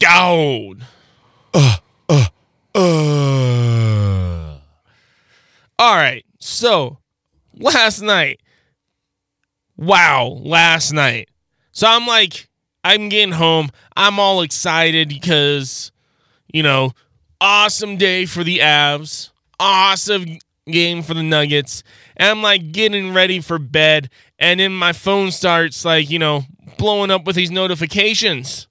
god. Uh, All right. So last night. Wow, last night. So I'm like, I'm getting home. I'm all excited because, you know, awesome day for the Avs. Awesome game for the Nuggets. And I'm like getting ready for bed. And then my phone starts like, you know, blowing up with these notifications.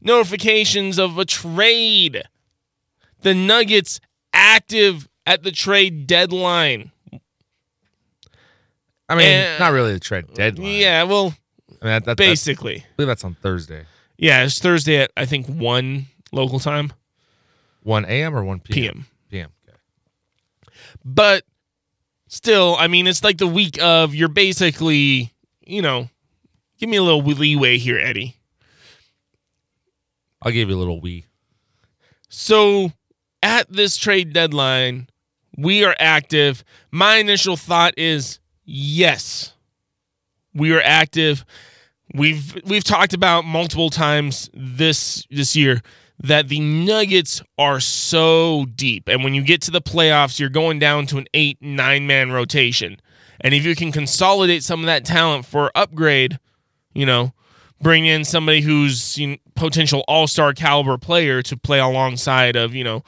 Notifications of a trade. The Nuggets active at the trade deadline. I mean, Eh, not really the trade deadline. Yeah, well, I mean, that, that, basically. I believe that's on Thursday. Yeah, it's Thursday at I think one local time, 1 a.m. or 1 p.m. PM. PM. Okay. But still, I mean, it's like the week of you're basically, you know, give me a little leeway here, Eddie. I'll give you a little wee. So at this trade deadline, we are active. My initial thought is yes, we are active. We've we've talked about multiple times this this year that the Nuggets are so deep, and when you get to the playoffs, you're going down to an eight nine man rotation. And if you can consolidate some of that talent for upgrade, you know, bring in somebody who's you know, potential all star caliber player to play alongside of you know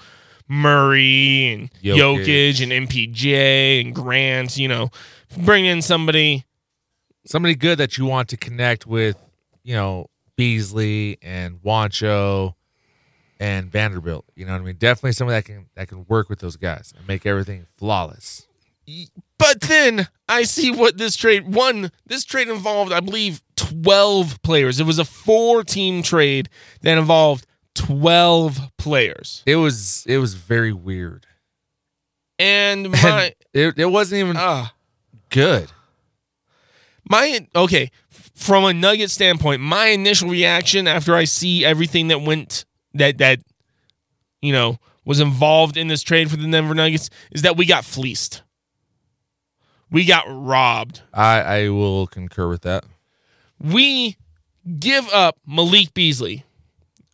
Murray and Jokic. Jokic, and MPJ and Grant. You know, bring in somebody. Somebody good that you want to connect with, you know, Beasley and Juancho and Vanderbilt. You know what I mean? Definitely somebody that can that can work with those guys and make everything flawless. But then I see what this trade one. This trade involved, I believe, twelve players. It was a four team trade that involved twelve players. It was it was very weird. And my It it wasn't even ah. good. my okay from a nugget standpoint my initial reaction after i see everything that went that that you know was involved in this trade for the denver nuggets is that we got fleeced we got robbed I I will concur with that. We give up malik beasley.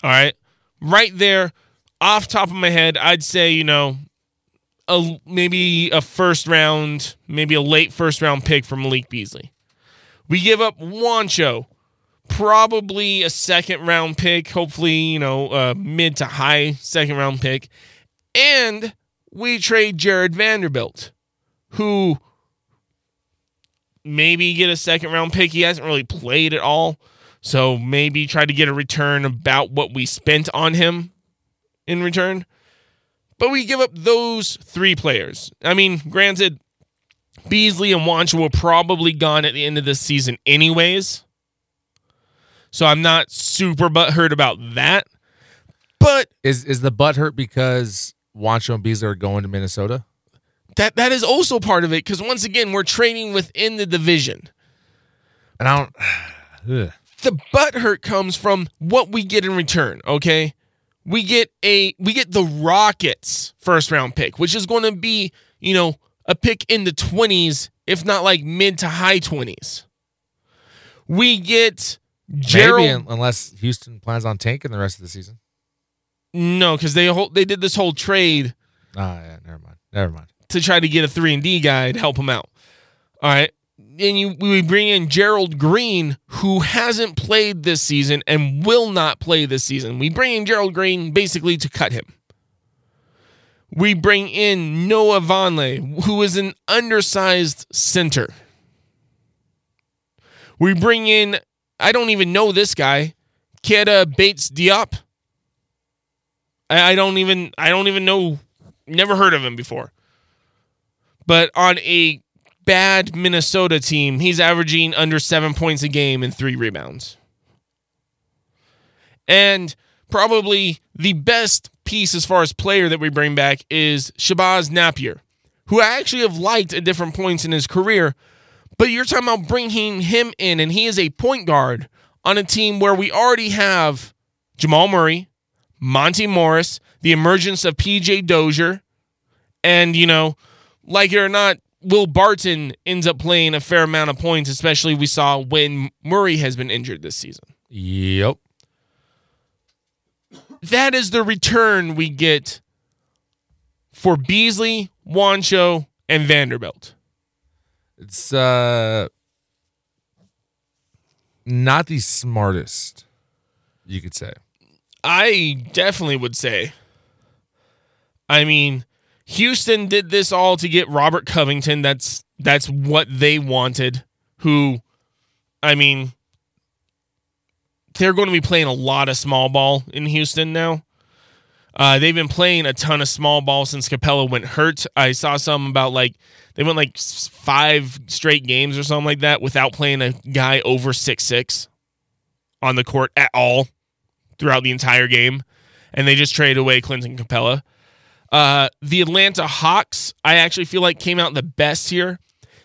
All right? Right there off top of my head i'd say you know a maybe a first round maybe a late first round pick for malik beasley. We give up Juancho, probably a second round pick, hopefully, you know, a mid to high second round pick. And we trade Jarred Vanderbilt, who maybe get a second round pick. He hasn't really played at all. So maybe try to get a return about what we spent on him in return. But we give up those three players. I mean, granted, Beasley and Juancho were probably gone at the end of this season, anyways. So I'm not super butthurt about that. But Is is the butt hurt because Juancho and Beasley are going to Minnesota? That that is also part of it because once again we're trading within the division. And I don't. Ugh. The butthurt comes from what we get in return. Okay, we get a we get the Rockets first round pick, which is going to be you know a pick in the twenties, if not like mid to high twenties. We get Gerald. Maybe unless Houston plans on tanking the rest of the season. No, because they whole, they did this whole trade Ah, yeah, never mind. Never mind. To try to get a three and D guy to help him out. All right. And you we bring in Gerald Green, who hasn't played this season and will not play this season. We bring in Gerald Green basically to cut him. We bring in Noah Vonleh, who is an undersized center. We bring in, I don't even know this guy, Keita Bates-Diop. I, I don't even I don't even know never heard of him before. But on a bad Minnesota team, he's averaging under seven points a game and three rebounds. And probably the best piece as far as player that we bring back is Shabazz Napier, who I actually have liked at different points in his career. But you're talking about bringing him in, and he is a point guard on a team where we already have Jamal Murray, Monty Morris, the emergence of PJ Dozier, and, you know, like it or not, Will Barton ends up playing a fair amount of points, especially we saw when Murray has been injured this season. Yep. That is the return we get for Beasley, Juancho, and Vanderbilt. It's uh not the smartest, you could say. I definitely would say. I mean, Houston did this all to get Robert Covington. That's that's what they wanted. Who, I mean, they're going to be playing a lot of small ball in Houston now. Uh, they've been playing a ton of small ball since Capela went hurt. I saw some about like they went like five straight games or something like that without playing a guy over six six on the court at all throughout the entire game, and they just traded away Clinton Capela. Uh, the Atlanta Hawks, I actually feel like came out the best here.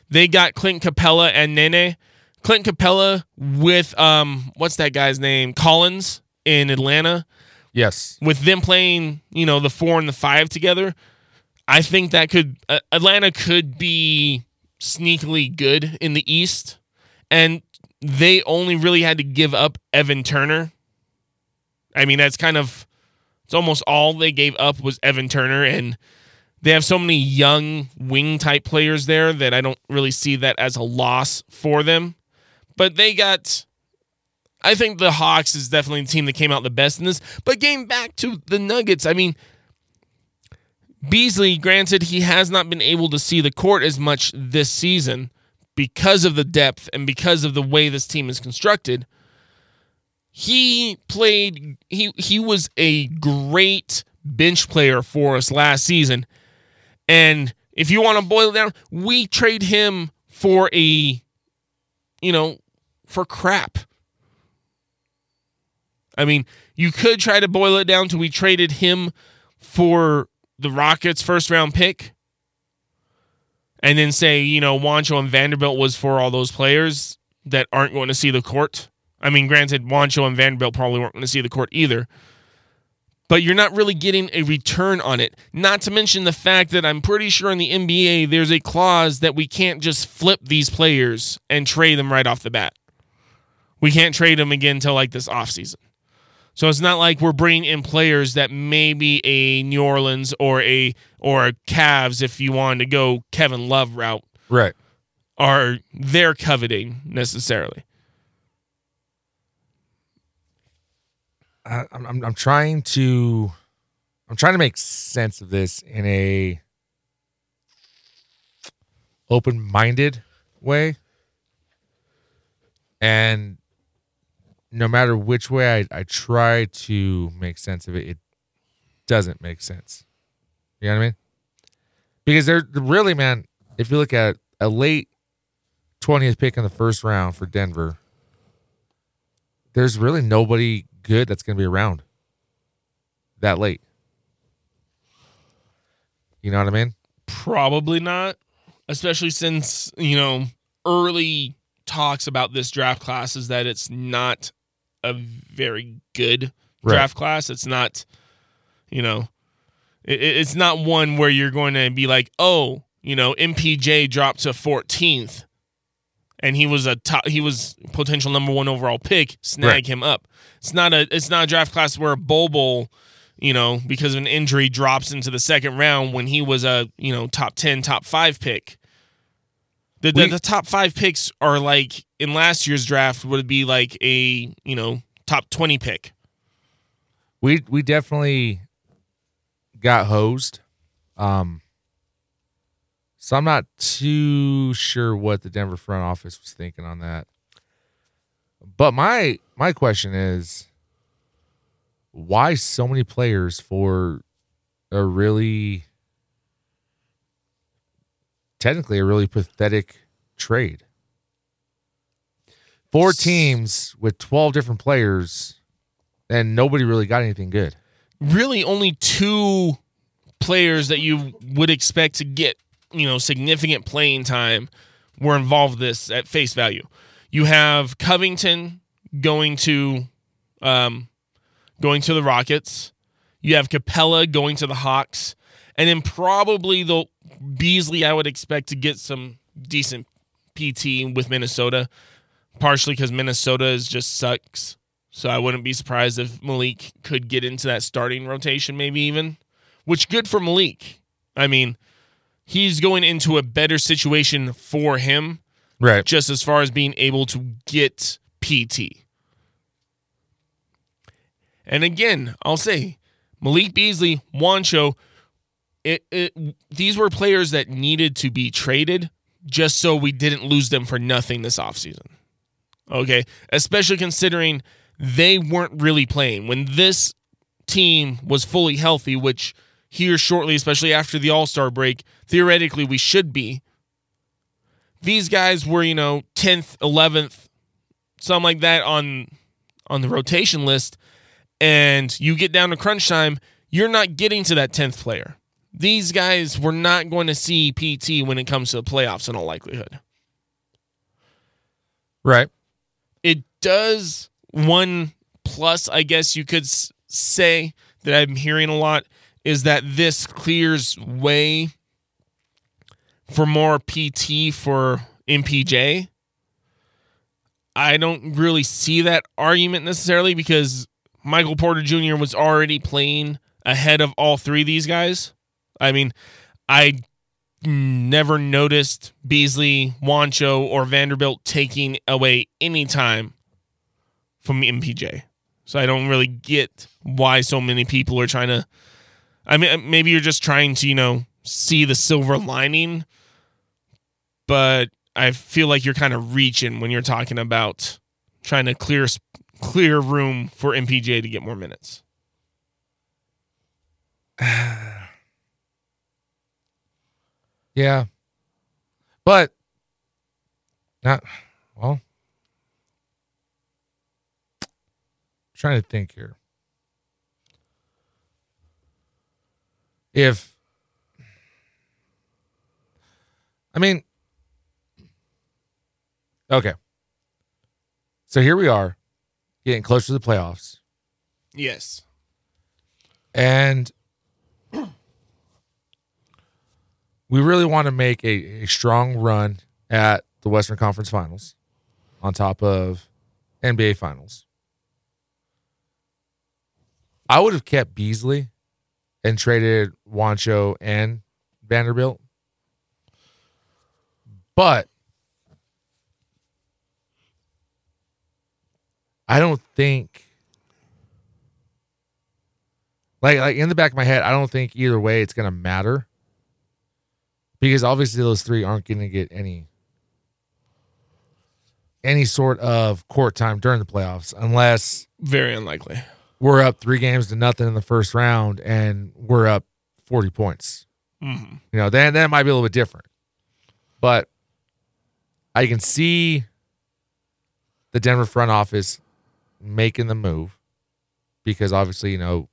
They got Clint Capela and Nene. Clint Capela with um, what's that guy's name? Collins in Atlanta. Yes. With them playing, you know, the four and the five together, I think that could uh, Atlanta could be sneakily good in the East, and they only really had to give up Evan Turner. I mean, that's kind of it's almost all they gave up was Evan Turner, and they have so many young wing type players there that I don't really see that as a loss for them. But they got I think the Hawks is definitely the team that came out the best in this. But getting back to the Nuggets, I mean, Beasley, granted, he has not been able to see the court as much this season because of the depth and because of the way this team is constructed. He played, he, he was a great bench player for us last season. And if you want to boil it down, we trade him for a, you know, for crap. I mean, you could try to boil it down to we traded him for the Rockets' first round pick and then say, you know, Juancho and Vanderbilt was for all those players that aren't going to see the court. I mean, granted, Juancho and Vanderbilt probably weren't going to see the court either. But you're not really getting a return on it. Not to mention the fact that I'm pretty sure in the NBA there's a clause that we can't just flip these players and trade them right off the bat. We can't trade them again until like this offseason. So it's not like we're bringing in players that maybe a New Orleans or a or a Cavs, if you wanted to go Kevin Love route, Right. are they're coveting necessarily. I, I'm, I'm I'm trying to I'm trying to make sense of this in a open-minded way. And no matter which way I, I try to make sense of it, it doesn't make sense. You know what I mean? Because they're really, man, if you look at a late 20th pick in the first round for Denver, there's really nobody good that's going to be around that late. You know what I mean? Probably not, especially since, you know, early talks about this draft class is that it's not a very good Right. draft class. It's not, you know, it, it- it's not one where you're going to be like, oh, you know, MPJ dropped to 14th and he was a top, he was potential number one overall pick, snag Right. him up. It's not a, it's not a draft class where a Bol Bol, you know, because of an injury drops into the second round when he was a, you know, top 10, top five pick. The, the, We- the top five picks are like in last year's draft would be like a, you know, top 20 pick. We we definitely got hosed. Um so I'm not too sure what the Denver front office was thinking on that. But my my question is why so many players for a really technically a really pathetic trade? Four teams with 12 different players and nobody really got anything good. really only two players that you would expect to get, you know, significant playing time were involved in this at face value. You have Covington going to um going to the Rockets. You have Capela going to the Hawks. And then probably the Beasley, I would expect to get some decent PT with Minnesota, partially because Minnesota is just sucks. So I wouldn't be surprised if Malik could get into that starting rotation, maybe even, which good for Malik. I mean, he's going into a better situation for him, Right. just as far as being able to get PT. And again, I'll say Malik Beasley, Juancho, it, it these were players that needed to be traded just so we didn't lose them for nothing this offseason. Okay. Especially considering they weren't really playing. When this team was fully healthy, which here shortly, especially after the All Star break, theoretically we should be. These guys were, you know, 10th, 11th, something like that on on the rotation list. And you get down to crunch time, you're not getting to that 10th player. These guys were not going to see PT when it comes to the playoffs in all likelihood. Right. It does one plus, I guess you could say that I'm hearing a lot is that this clears way for more PT for MPJ. I don't really see that argument necessarily because Michael Porter Jr. was already playing ahead of all three of these guys. I mean, I never noticed Beasley, Juancho, or Vanderbilt taking away any time from MPJ. So I don't really get why so many people are trying to. I mean, uh, maybe you're just trying to, you know, see the silver lining, but I feel like you're kind of reaching when you're talking about trying to clear clear room for MPJ to get more minutes. Yeah. But not well. trying to think here. If I mean Okay. So here we are getting close to the playoffs. Yes. And we really want to make a, a strong run at the Western Conference Finals on top of NBA Finals. I would have kept Beasley and traded Juancho and Vanderbilt. But I don't think like like in the back of my head, I don't think either way it's gonna matter. Because obviously those three aren't gonna get any any sort of court time during the playoffs unless Very unlikely. We're up three games to nothing in the first round and we're up 40 points. hmm You know, then that might be a little bit different. But I can see the Denver front office making the move because obviously, you know,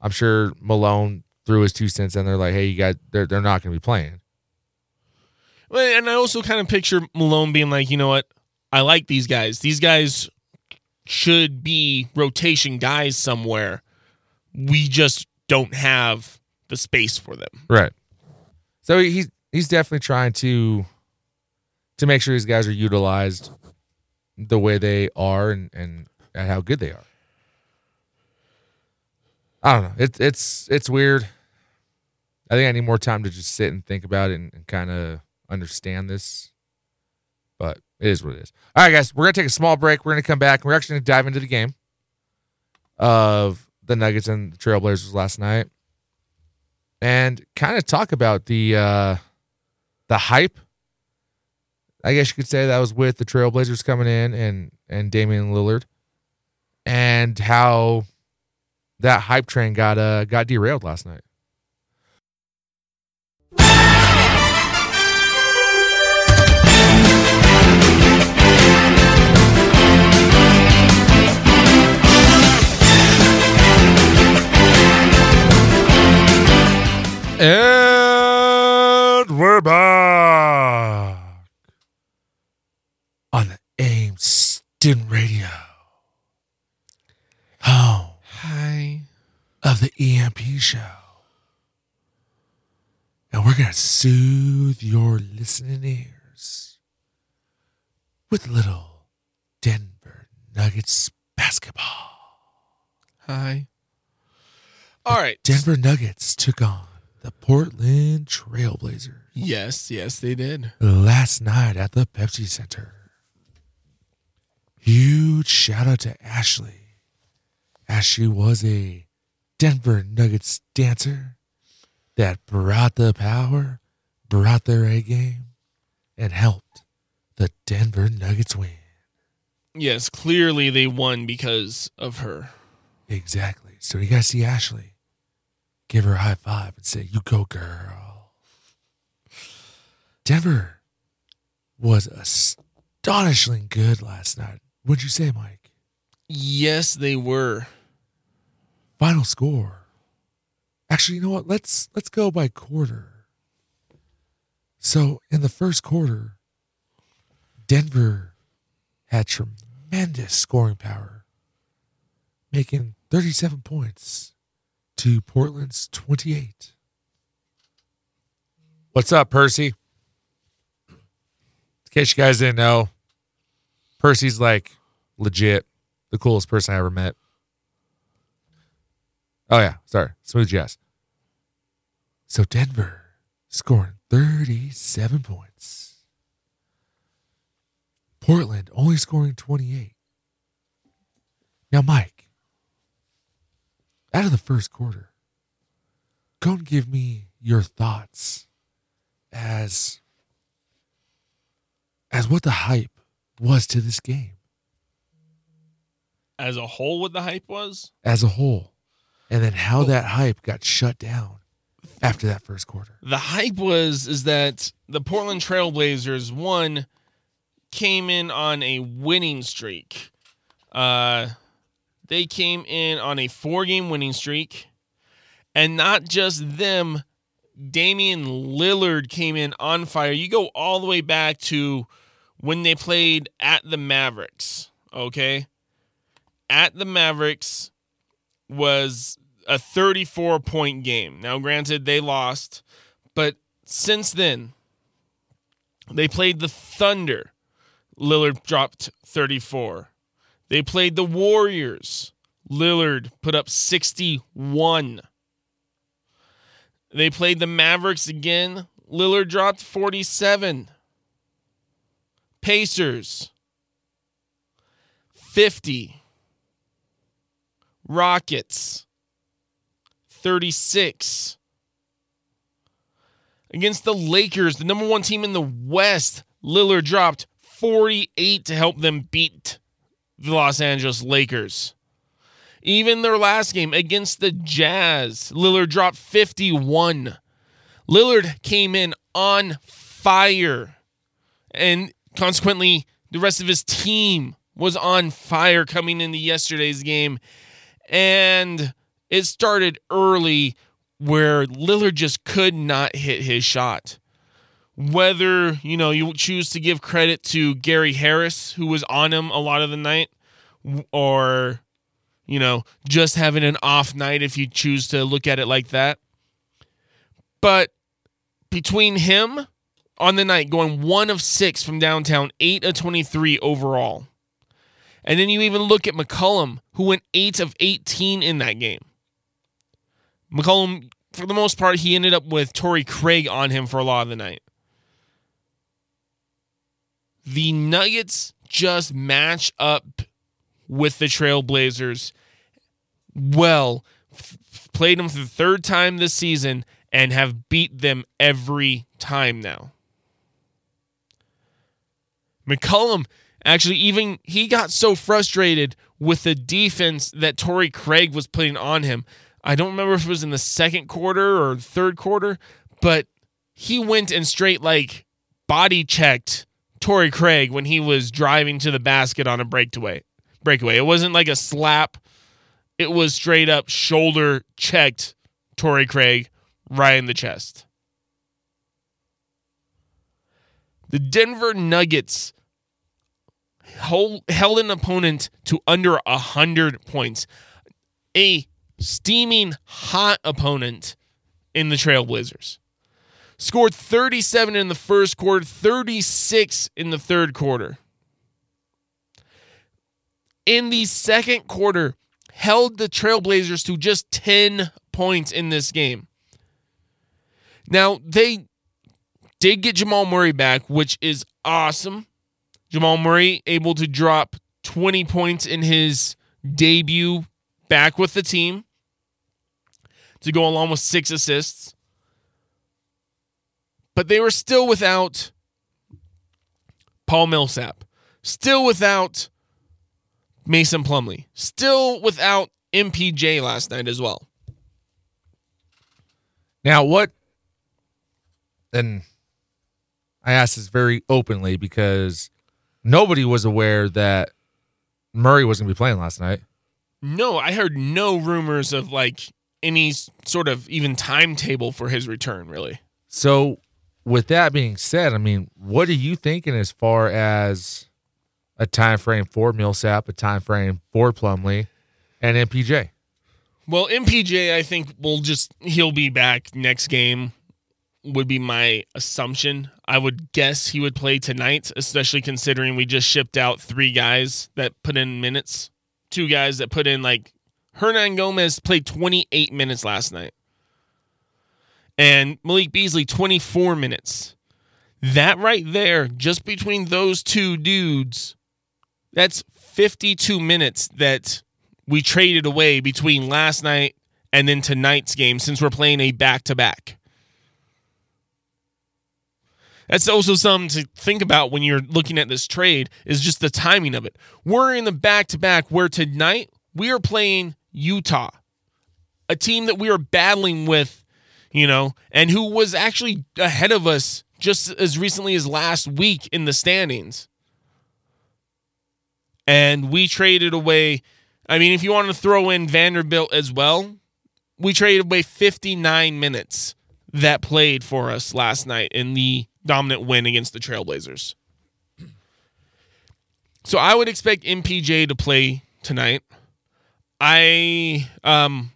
I'm sure Malone threw his two cents in there like, hey, you guys they're they're not gonna be playing. Well, and I also kind of picture Malone being like, you know what? I like these guys. These guys should be rotation guys somewhere. We just don't have the space for them. Right. So he's he's definitely trying to to make sure these guys are utilized the way they are and and, and how good they are. I don't know. It's it's it's weird. I think I need more time to just sit and think about it and, and kind of understand this. It is what it is. All right, guys, we're gonna take a small break. We're gonna come back. We're actually gonna dive into the game of the Nuggets and the Trailblazers last night and kind of talk about the uh the hype. I guess you could say that was with the Trailblazers coming in and and Damian Lillard, and how that hype train got uh got derailed last night. And we're back on the AIM Student Radio. Home Hi. of the EMP show. And we're going to soothe your listening ears with little Denver Nuggets basketball. Hi. All right. Denver Nuggets took on the Portland Trailblazers Yes, yes, they did. last night at the Pepsi Center. Huge shout out to Ashley. Ashley was a Denver Nuggets dancer that brought the power, brought their A game, and helped the Denver Nuggets win. Yes, clearly they won because of her. Exactly. So you guys see Ashley. Give her a high five and say, You go, girl. Denver was astonishingly good last night. What'd you say, Mike? Yes, they were. Final score. Actually, you know what? Let's let's go by quarter. So in the first quarter, Denver had tremendous scoring power, making 37 points to Portland's 28. What's up, Percy? In case you guys didn't know, Percy's like legit the coolest person I ever met. Oh yeah, sorry, smooth jazz. So Denver scoring 37 points. Portland only scoring 28. Now, Mike, out of the first quarter, go and give me your thoughts as as what the hype was to this game As a whole, what the hype was? as a whole, and then how that hype got shut down after that first quarter. The hype was is that the Portland Trailblazers one came in on a winning streak. Uh they came in on a four game winning streak. And not just them, Damian Lillard came in on fire. You go all the way back to when they played at the Mavericks, okay? At the Mavericks was a 34 point game. Now, granted, they lost, but since then, they played the Thunder. Lillard dropped 34. They played the Warriors. Lillard put up 61. They played the Mavericks again. Lillard dropped 47. Pacers 50. Rockets 36. Against the Lakers, the number one team in the West, Lillard dropped 48 to help them beat the Los Angeles Lakers. Even their last game against the Jazz, Lillard dropped 51. Lillard came in on fire. And consequently, the rest of his team was on fire coming into yesterday's game. And it started early where Lillard just could not hit his shot. Whether, you know, you choose to give credit to Gary Harris, who was on him a lot of the night, or, you know, just having an off night if you choose to look at it like that. But between him on the night going one of six from downtown, eight of 23 overall. And then you even look at McCollum, who went eight of 18 in that game. McCollum, for the most part, he ended up with Torrey Craig on him for a lot of the night. The Nuggets just match up with the Trailblazers well. F- played them for the third time this season and have beat them every time now. McCollum actually even he got so frustrated with the defense that Torrey Craig was putting on him. I don't remember if it was in the second quarter or third quarter, but he went and straight like body checked Torrey Craig when he was driving to the basket on a breakaway. Breakaway. It wasn't like a slap. It was straight up shoulder checked Torrey Craig right in the chest. The Denver Nuggets hold, held an opponent to under 100 points. A steaming hot opponent in the Trailblazers. Scored 37 in the first quarter, 36 in the third quarter. In the second quarter, held the Trailblazers to just 10 points in this game. Now, they did get Jamal Murray back, which is awesome. Jamal Murray able to drop 20 points in his debut back with the team to go along with six assists. But they were still without Paul Millsap, still without Mason Plumlee, still without MPJ last night as well. Now, what? And I asked this very openly because nobody was aware that Murray was going to be playing last night. No, I heard no rumors of like any sort of even timetable for his return, really. So, with that being said, I mean, what are you thinking as far as a time frame for Millsap, a time frame for Plumlee, and MPJ? Well, MPJ, I think will just he'll be back next game. Would be my assumption. I would guess he would play tonight, especially considering we just shipped out three guys that put in minutes, two guys that put in like Hernangómez played 28 minutes last night. And Malik Beasley, 24 minutes. That right there, just between those two dudes, that's 52 minutes that we traded away between last night and then tonight's game since we're playing a back to back. That's also something to think about when you're looking at this trade is just the timing of it. We're in the back to back where tonight we are playing Utah, a team that we are battling with, you know, and who was actually ahead of us just as recently as last week in the standings. And we traded away, I mean, if you want to throw in Vanderbilt as well, we traded away 59 minutes that played for us last night in the dominant win against the Trailblazers. So I would expect MPJ to play tonight. I um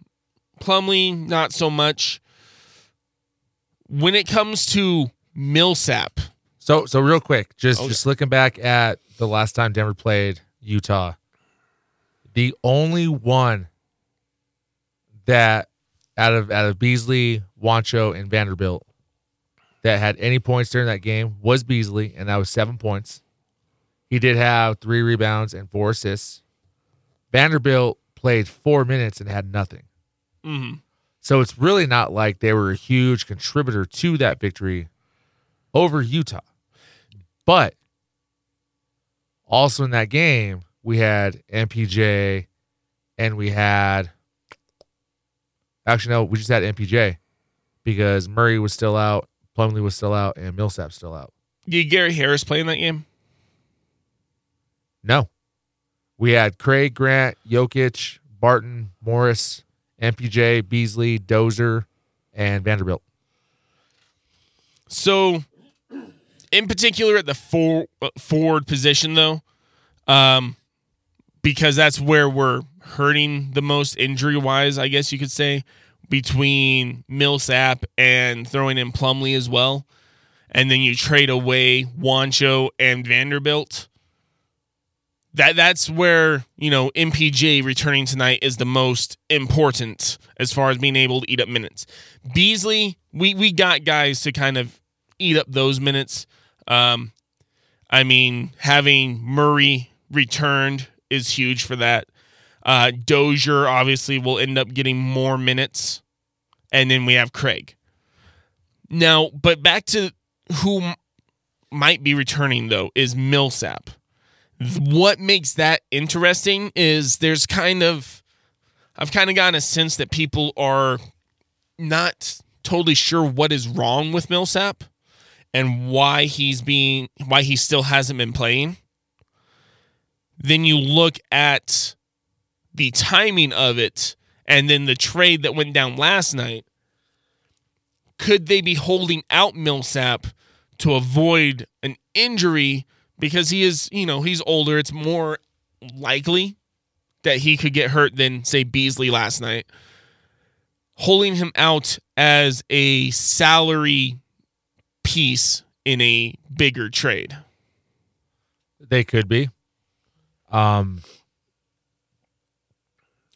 Plumlee not so much. When it comes to Millsap, So, so real quick, just Okay. just looking back at the last time Denver played Utah, the only one that out of out of Beasley, Juancho, and Vanderbilt that had any points during that game was Beasley, and that was seven points. He did have three rebounds and four assists. Vanderbilt played four minutes and had nothing. mhm, So it's really not like they were a huge contributor to that victory over Utah. But also in that game, we had MPJ and we had actually no, we just had MPJ because Murray was still out, Plumlee was still out, and Millsap still out. did Gary Harris play in that game? No. We had Craig Grant, Jokic, Barton, Morris, MPJ, Beasley, Dozer, and Vanderbilt. So, in particular, at the for, uh, forward position, though, um, because that's where we're hurting the most injury wise, I guess you could say, between Millsap and throwing in Plumlee as well. And then you trade away Juancho and Vanderbilt. That that's where, you know, MPJ returning tonight is the most important as far as being able to eat up minutes. Beasley, we we got guys to kind of eat up those minutes. Um, I mean, having Murray returned is huge for that. Uh, Dozier obviously will end up getting more minutes, and then we have Craig. Now, but back to who might be returning though is Millsap. What makes that interesting is there's kind of I've kind of gotten a sense that people are not totally sure what is wrong with Millsap and why he's being why he still hasn't been playing. Then you look at the timing of it and then the trade that went down last night. Could they be holding out Millsap to avoid an injury because he is, you know, he's older. It's more likely that he could get hurt than say Beasley last night. Holding him out as a salary piece in a bigger trade. They could be. Um,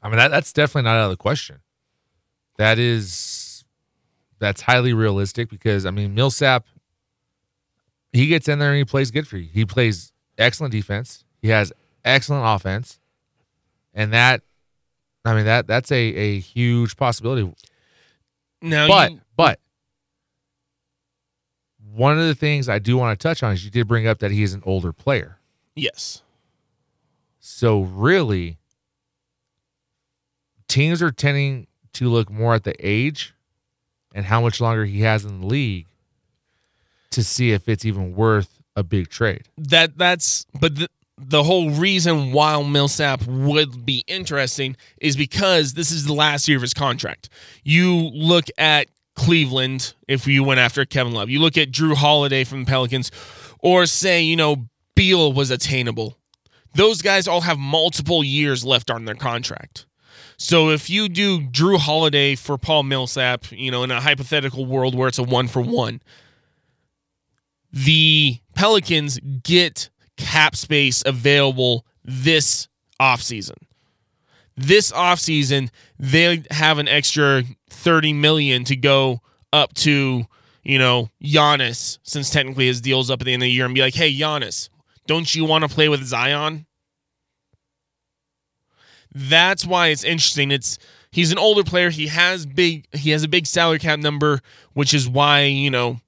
I mean that that's definitely not out of the question. That is, that's highly realistic because I mean Millsap, he gets in there and he plays good for you. He plays excellent defense. He has excellent offense, and that, I mean that that's a a huge possibility. Now, but you, but one of the things I do want to touch on is you did bring up that he is an older player. yes, So really, teams are tending to look more at the age and how much longer he has in the league to see if it's even worth a big trade. that that's but the, the whole reason why Millsap would be interesting is because this is the last year of his contract. You look at Cleveland if you went after Kevin Love. You look at Jrue Holiday from the Pelicans or say, you know, Beal was attainable. Those guys all have multiple years left on their contract. So if you do Jrue Holiday for Paul Millsap, you know, in a hypothetical world where it's a one for one, the Pelicans get cap space available this offseason. This offseason, they have an extra 30 million to go up to, you know, Giannis, since technically his deal's up at the end of the year, and be like, hey, Giannis, don't you want to play with Zion? That's why it's interesting. It's he's an older player. He has big he has a big salary cap number, which is why, you know,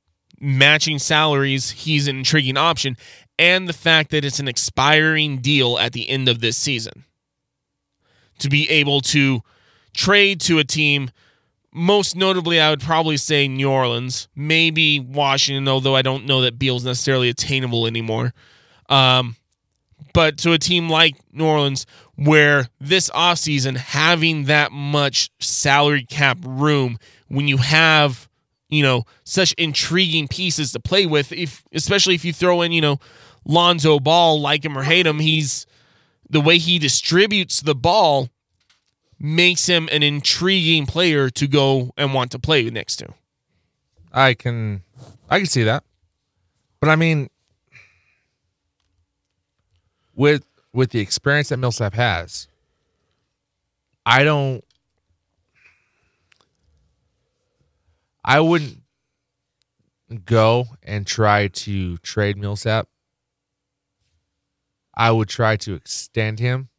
matching salaries, he's an intriguing option, and the fact that it's an expiring deal at the end of this season. To be able to trade to a team, most notably, I would probably say New Orleans, maybe Washington, although I don't know that Beal's necessarily attainable anymore. Um, but to a team like New Orleans, where this offseason having that much salary cap room when you have you know such intriguing pieces to play with if especially if you throw in you know Lonzo Ball like him or hate him he's the way he distributes the ball makes him an intriguing player to go and want to play next to I can I can see that. But I mean with with the experience that Millsap has, I don't I wouldn't go and try to trade Millsap. I would try to extend him.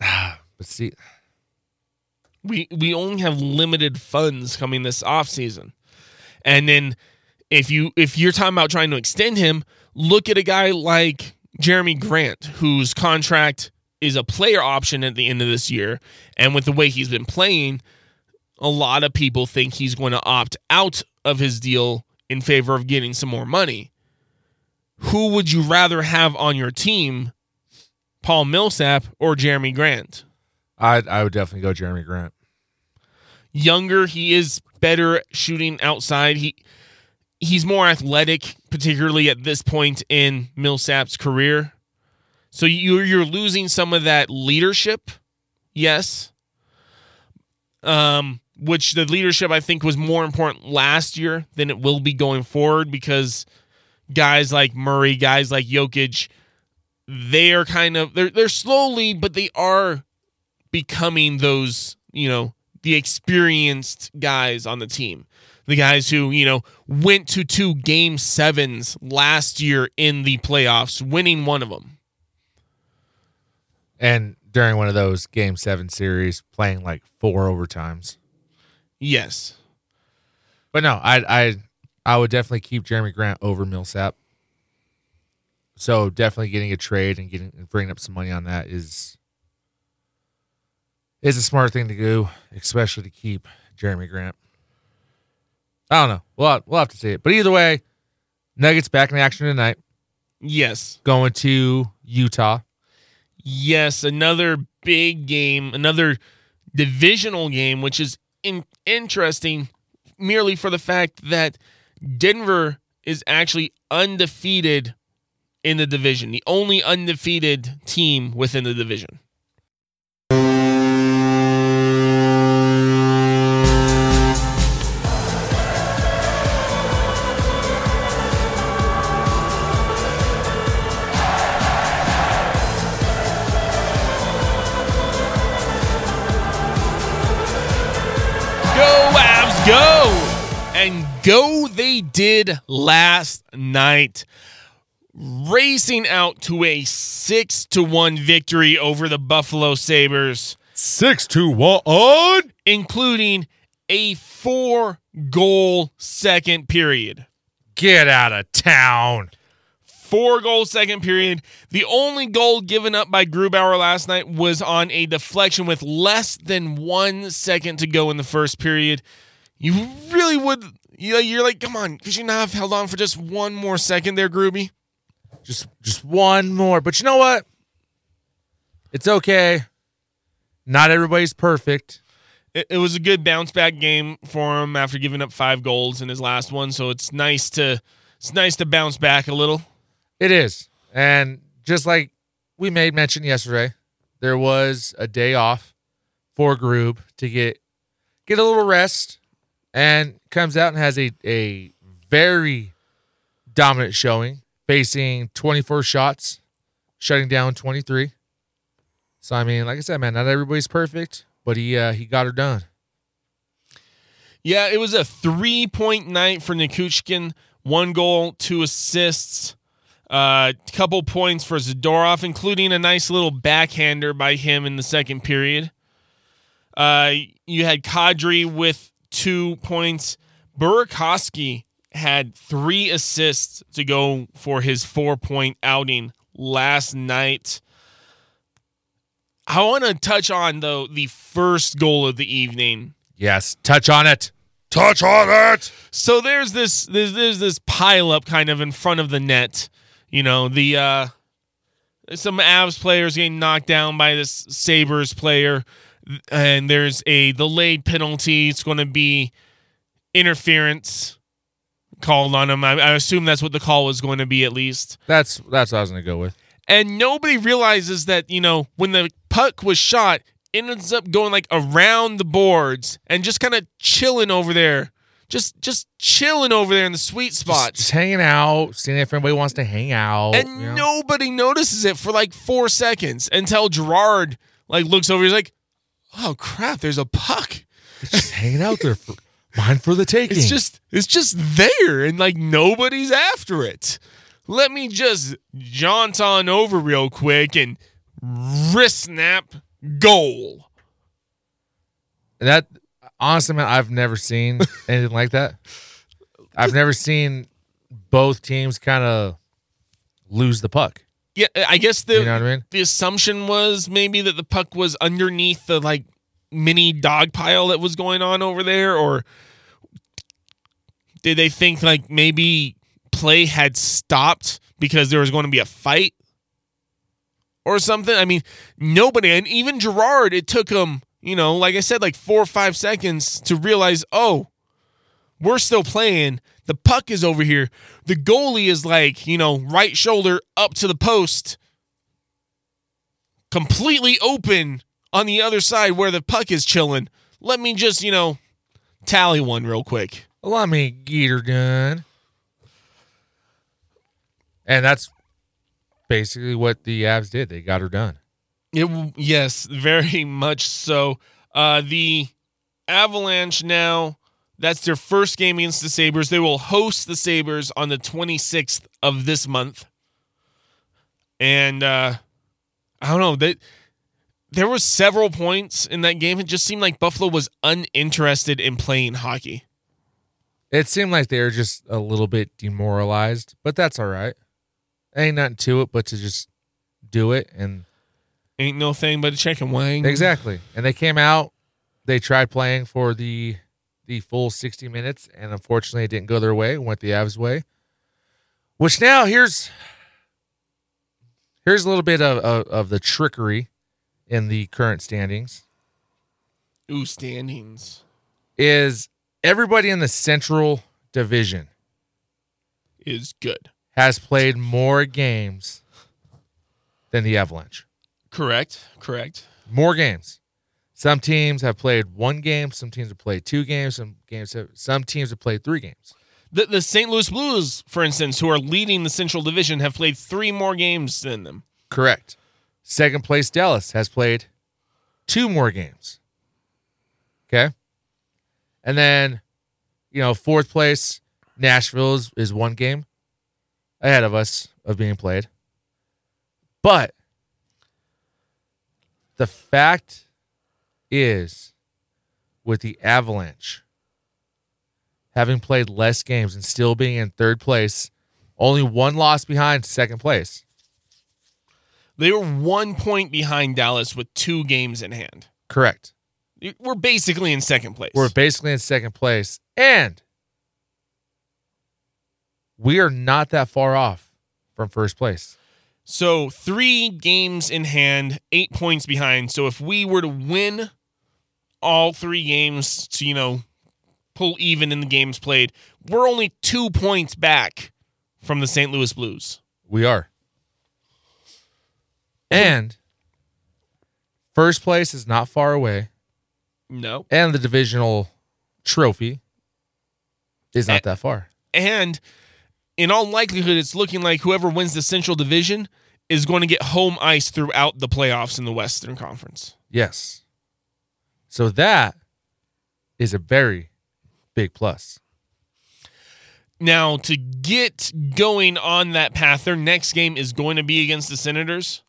But see, we we only have limited funds coming this offseason. And then if you if you're talking about trying to extend him, look at a guy like Jerami Grant, whose contract is a player option at the end of this year. And with the way he's been playing, a lot of people think he's going to opt out of his deal in favor of getting some more money. Who would you rather have on your team, Paul Millsap or Jerami Grant? I I would definitely go Jerami Grant. younger. He is better shooting outside. He he's more athletic, particularly at this point in Millsap's career. So you're you're losing some of that leadership, yes. Um, which the leadership I think was more important last year than it will be going forward because guys like Murray, guys like Jokic, they are kind of they're they're slowly, but they are becoming those, you know, the experienced guys on the team. The guys who, you know, went to two game sevens last year in the playoffs, winning one of them. And during one of those game seven series, playing like four overtimes. Yes. But no, I I I would definitely keep Jerami Grant over Millsap. So definitely getting a trade and getting and bringing up some money on that is is a smart thing to do, especially to keep Jerami Grant. I don't know. We'll we'll have to see it. But either way, Nuggets back in action tonight, Yes. going to Utah. Yes, another big game, another divisional game, which is in- interesting merely for the fact that Denver is actually undefeated in the division, the only undefeated team within the division. And go they did last night, racing out to a six to one victory over the Buffalo Sabres, Six to one. including a four goal second period. Get out of town. Four goal second period. The only goal given up by Grubauer last night was on a deflection with less than one second to go in the first period. You really would, you're like, come on, could you not have held on for just one more second there, Gruby? Just just one more. But you know what? It's okay. Not everybody's perfect. It, it was a good bounce back game for him after giving up five goals in his last one. So it's nice to it's nice to bounce back a little. It is. And just like we made mention yesterday, there was a day off for Groob to get get a little rest and comes out and has a, a very dominant showing, facing 24 shots, shutting down 23. So I mean, like I said, man, not everybody's perfect, but he uh, he got her done. Yeah, it was a three point night for Nichushkin. One goal, two assists, a uh, couple points for Zadorov, including a nice little backhander by him in the second period. Uh, you had Kadri with two points. Burakovsky had three assists to go for his four point outing last night. I want to touch on though the first goal of the evening. Yes, touch on it. Touch on it. So there's this there's there's this pile up kind of in front of the net. You know, the uh some Avs players getting knocked down by this Sabres player and there's a delayed penalty. It's going to be interference called on him. I, I assume that's what the call was going to be at least. That's that's what I was gonna go with. And nobody realizes that, you know, when the puck was shot, it ends up going like around the boards and just kind of chilling over there. Just just chilling over there in the sweet Just, just hanging out, seeing if anybody wants to hang out. and you know? nobody notices it for like four seconds until Girard like looks over. He's like, "Oh crap! There's a puck. It's just hanging out there for mine for the taking. It's just it's just there, and like nobody's after it. Let me just jaunt on over real quick and wrist snap goal. that honestly, man, I've never seen anything like that. I've never seen both teams kind of lose the puck. Yeah, I guess the You know I mean? the assumption was maybe that the puck was underneath the like mini dog pile that was going on over there, or did they think like maybe play had stopped because there was going to be a fight or something? I mean, nobody, and even Girard, it took him, you know, like I said, like four or five seconds to realize, oh, we're still playing. The puck is over here. The goalie is like, you know, right shoulder up to the post, completely open on the other side where the puck is chilling. Let me just, you know, tally one real quick. Let me get her done. And that's basically what the Avs did. They got her done. It, yes, very much so. Uh, the Avalanche now, that's their first game against the Sabres. They will host the Sabres on the 26th of this month. And uh, I don't know, they, there were several points in that game. It just seemed like Buffalo was uninterested in playing hockey. It seemed like they were just a little bit demoralized, but that's all right. Ain't nothing to it but to just do it and Ain't no thing but a chicken wing. Exactly. And they came out, they tried playing for the the full 60 minutes and unfortunately it didn't go their way, went the Avs way. Which now here's here's a little bit of, of, of the trickery in the current standings Ooh, standings is everybody in the Central Division is good. has played more games than the Avalanche. Correct. Correct. more games. Some teams have played one game. Some teams have played two games. Some games have. Some teams have played three games. The, the St. Louis Blues, for instance, who are leading the Central Division, have played three more games than them. Correct. Second place Dallas has played two more games. Okay. And then you know, fourth place, Nashville is, is one game ahead of us of being played. But the fact is, with the Avalanche having played less games and still being in third place, only one loss behind second place. They were one point behind Dallas with two games in hand. Correct. We're basically in second place. We're basically in second place. And we are not that far off from first place. So three games in hand, eight points behind. So if we were to win all three games to, you know, pull even in the games played, we're only two points back from the St. Louis Blues. We are. And first place is not far away. No. And the divisional trophy is not Eh. that far. And in all likelihood, it's looking like whoever wins the Central Division is going to get home ice throughout the playoffs in the Western Conference. Yes. So that is a very big plus. Now, to get going on that path, their next game is going to be against the Senators.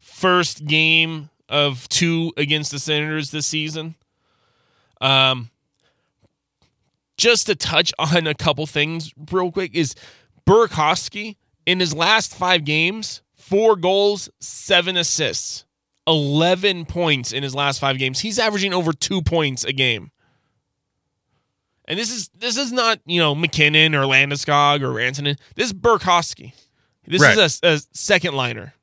First game of two against the Senators this season. Um, just to touch on a couple things real quick is Burakovsky in his last five games, four goals, seven assists, 11 points in his last five games. He's averaging over two points a game. And this is this is not you know MacKinnon or Landeskog or Rantanen. This is Burakovsky. This Right. is a, a second liner.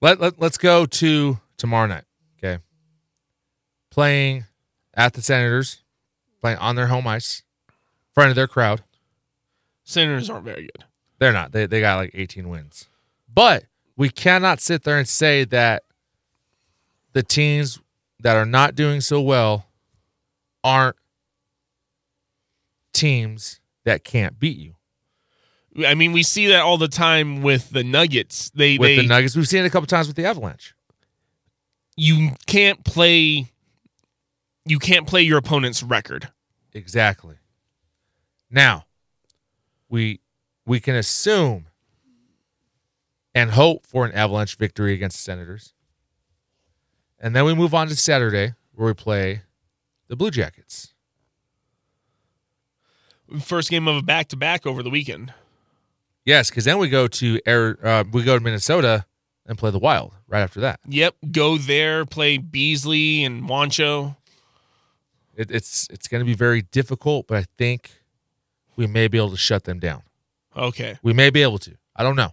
Let, let let's go to tomorrow night. Okay. Playing at the Senators, playing on their home ice, in front of their crowd. Senators aren't very good. They're not. They they got like 18 wins. But we cannot sit there and say that the teams that are not doing so well aren't teams that can't beat you. I mean, we see that all the time with the Nuggets. They With they the Nuggets, we've seen it a couple times with the Avalanche. you can't play you can't play your opponent's record. Exactly. Now, we we can assume and hope for an Avalanche victory against the Senators. And then we move on to Saturday where we play the Blue Jackets. First game of a back to back over the weekend. Yes, because then we go to Air, uh, we go to Minnesota and play the Wild right after that. Yep, go there, play Beasley and Juancho. It, it's it's going to be very difficult, but I think we may be able to shut them down. Okay, We may be able to. I don't know.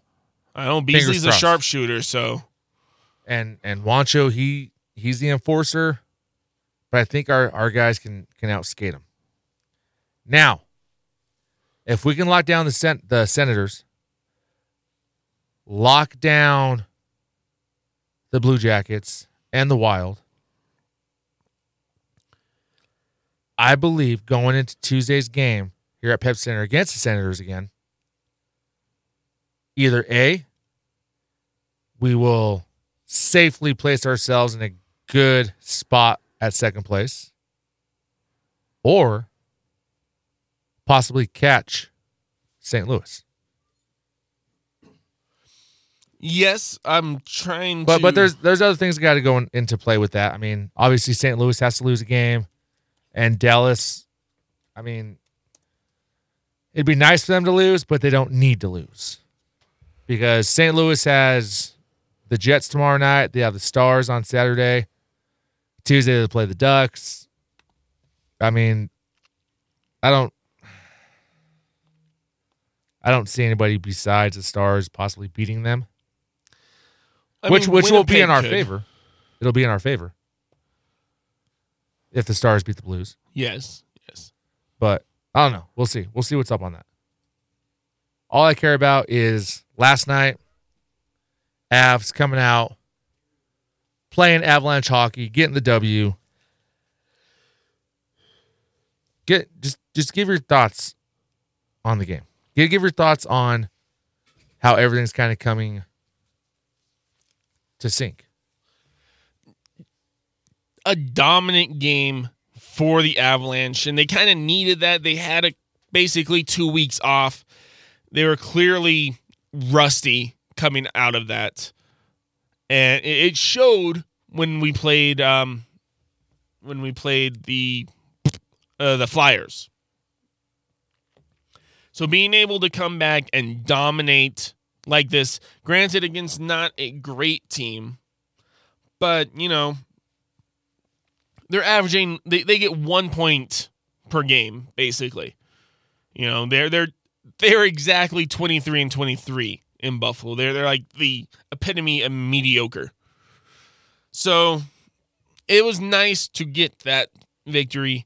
I know Beasley's a sharpshooter, so and and Juancho he he's the enforcer, but I think our our guys can can outskate him. Now, if we can lock down the sen- the Senators, lock down the Blue Jackets and the Wild, I believe going into Tuesday's game here at Pepsi Center against the Senators again, either A, we will safely place ourselves in a good spot at second place, or possibly catch St. Louis. yes, I'm trying But to but there's there's other things that got to go in, into play with that. I mean, obviously St. Louis has to lose a game, and Dallas. I mean, it'd be nice for them to lose, but they don't need to lose because St. Louis has the Jets tomorrow night. They have the Stars on Saturday. Tuesday they play the Ducks. I mean, I don't. I don't see anybody besides the Stars possibly beating them I which mean, which will be in our could. favor. It'll be in our favor if the Stars beat the Blues. Yes, yes. But I don't know. We'll see. We'll see what's up on that. All I care about is last night, Avs coming out, playing Avalanche hockey, getting the W. Get just just give your thoughts on the game. Give give your thoughts on how everything's kind of coming to sync. A dominant game for the Avalanche, and they kind of needed that. They had a, basically two weeks off. They were clearly rusty coming out of that, and it showed when we played um, when we played the uh, the Flyers. So being able to come back and dominate like this, granted against not a great team, but you know, they're averaging they, they get one point per game, basically. You know, they're they're they're exactly 23 and 23 in Buffalo. They're they're like the epitome of mediocre. So it was nice to get that victory.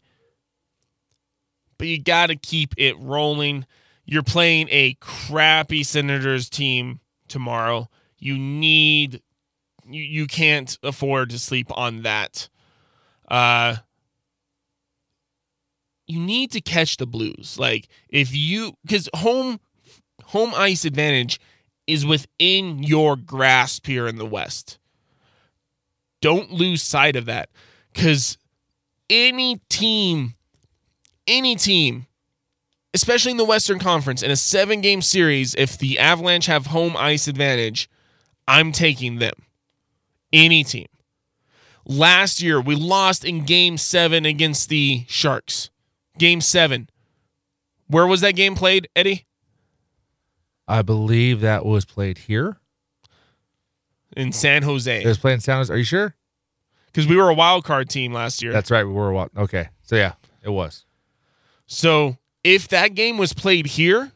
But you got to keep it rolling. You're playing a crappy Senators team tomorrow. You need you, you can't afford to sleep on that. Uh you need to catch the blues. Like if you cuz home home ice advantage is within your grasp here in the West. Don't lose sight of that cuz any team any team especially in the Western Conference in a 7 game series if the Avalanche have home ice advantage, I'm taking them. Any team. Last year, we lost in game seven against the Sharks. Game seven. Where was that game played, Eddie? I believe that was played here. In San Jose. It was played in San Jose. Are you sure? Because we were a wild card team last year. That's right. We were what? Okay. So yeah, it was. So if that game was played here,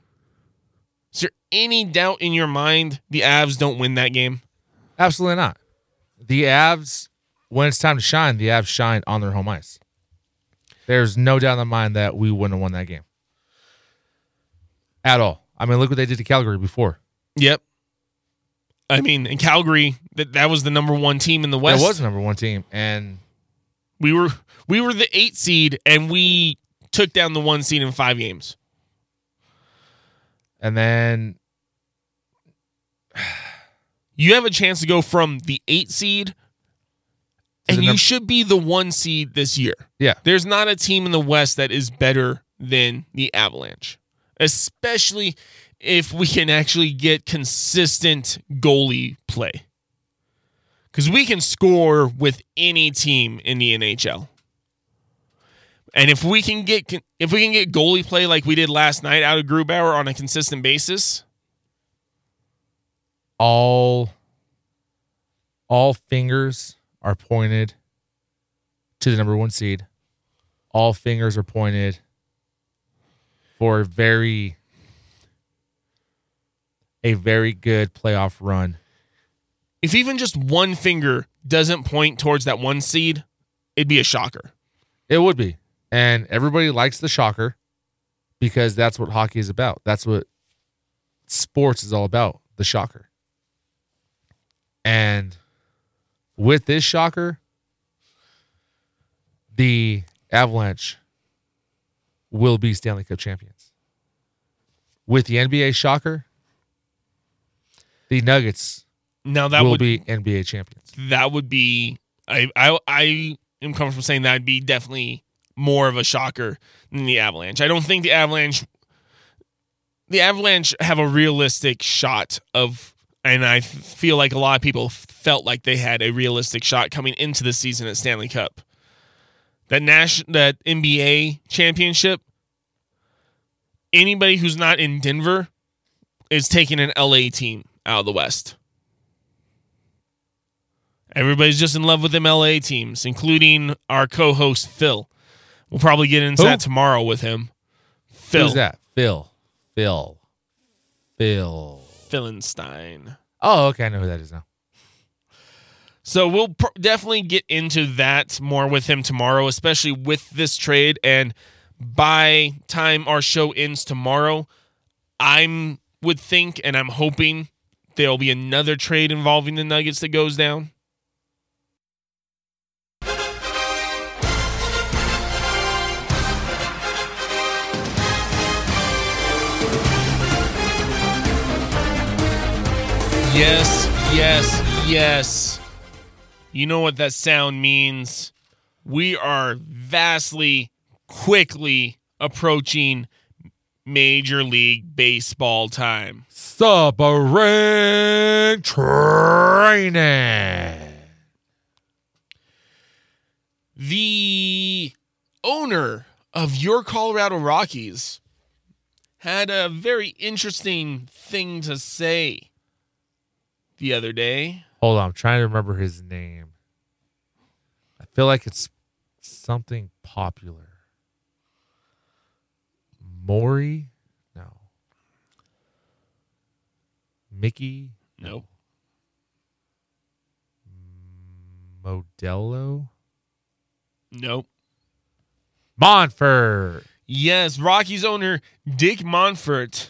is there any doubt in your mind the Avs don't win that game? Absolutely not. The Avs, when it's time to shine, the Avs shine on their home ice. There's no doubt in my mind that we wouldn't have won that game. At all. I mean, look what they did to Calgary before. Yep. I mean, in Calgary, that, that was the number one team in the West. That was the number one team. And We were we were the eight seed and we took down the one seed in five games. and then You have a chance to go from the eight seed and you should be the one seed this year. yeah. There's not a team in the West that is better than the Avalanche, especially if we can actually get consistent goalie play. Because we can score with any team in the NHL. And if we can get if we can get goalie play like we did last night out of Grubauer on a consistent basis, all all fingers are pointed to the number one seed. All fingers are pointed for a very a very good playoff run. if even just one finger doesn't point towards that one seed, it'd be a shocker. It would be. And everybody likes the shocker because that's what hockey is about. That's what sports is all about, the shocker. And with this shocker, the Avalanche will be Stanley Cup champions. With the NBA shocker, the Nuggets Now that will would be NBA champions. that would be I I I am comfortable saying that would be definitely more of a shocker than the Avalanche. I don't think the Avalanche the Avalanche have a realistic shot of and I feel like a lot of people felt like they had a realistic shot coming into the season at Stanley Cup. That Nash that NBA championship anybody who's not in Denver is taking an LA team out of the West. Everybody's just in love with them LA teams, including our co-host Phil. We'll probably get into Who? that tomorrow with him. Phil Who's that? Phil. Phil. Phil. Phillenstein. Oh, okay. I know who that is now. So we'll pr- definitely get into that more with him tomorrow, especially with this trade. And by time our show ends tomorrow, I'm would think and I'm hoping there'll be another trade involving the Nuggets that goes down. Yes, yes, yes. You know what that sound means. we are vastly quickly approaching Major League Baseball time. Submarine training. The owner of your Colorado Rockies had a very interesting thing to say the other day. Hold on, I'm trying to remember his name. I feel like it's something popular. Maury? No. Mickey Nope. Modelo? Nope. Monfort. Yes, Rocky's owner Dick Monfort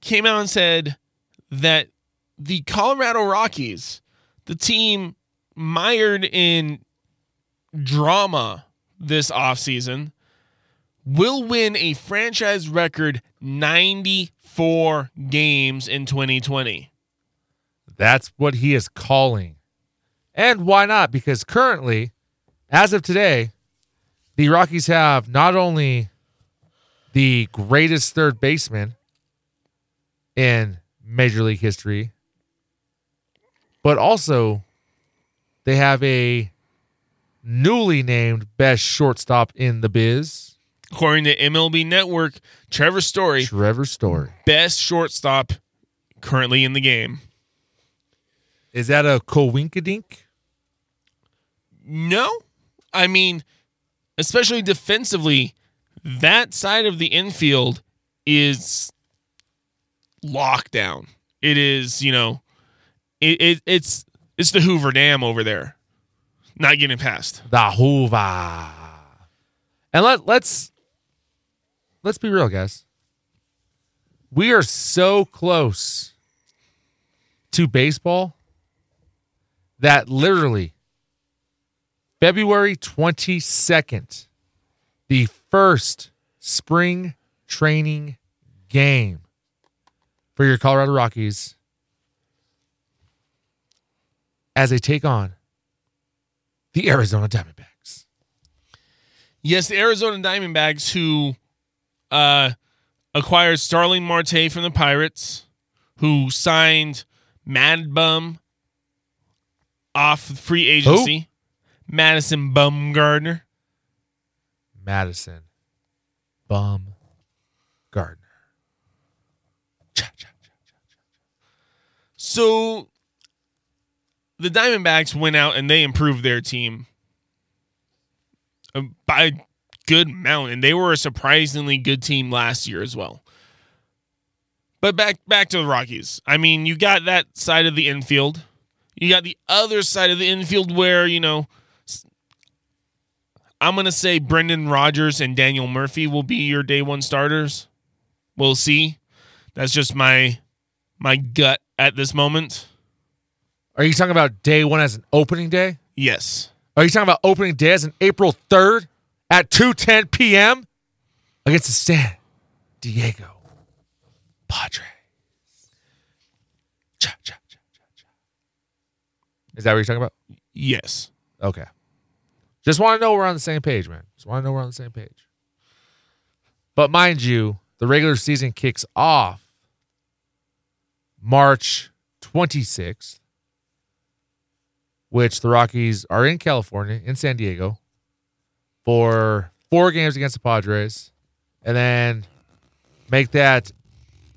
came out and said that the Colorado Rockies, the team mired in drama this offseason, will win a franchise record 94 games in 2020. That's what he is calling. And why not? Because currently, as of today, the Rockies have not only the greatest third baseman in Major League history, but also they have a newly named best shortstop in the biz, According to MLB Network, Trevor Story, Trevor Story. best shortstop currently in the game. Is that a coinkadink? No. I mean, especially defensively, that side of the infield is lockdown. It is, you know, it, it it's it's the Hoover Dam over there. Not getting past. The Hoover. And let let's let's be real, guys. We are so close to baseball that literally February 22nd, the first spring training game for your Colorado Rockies as they take on the Arizona Diamondbacks. Yes, the Arizona Diamondbacks who uh acquired Starling Marte from the Pirates, who signed Mad Bum off free agency. Madison Bumgarner. Madison Bum Gardner. Cha, cha, cha, cha. So the Diamondbacks went out and they improved their team by a good amount, and they were a surprisingly good team last year as well. But back back to the Rockies. I mean, you got that side of the infield. You got the other side of the infield where you know. I'm gonna say Brendan Rodgers and Daniel Murphy will be your day one starters. We'll see. That's just my my gut at this moment. Are you talking about day one as an opening day? Yes. Are you talking about opening day as an April 3rd at 2.10 p.m. against the San Diego Padres? Cha, cha, cha, cha, cha. Is that what you're talking about? Yes. Okay. Just want to know we're on the same page, man. Just want to know we're on the same page. But mind you, the regular season kicks off March 26th, which the Rockies are in California, in San Diego, for four games against the Padres, and then make that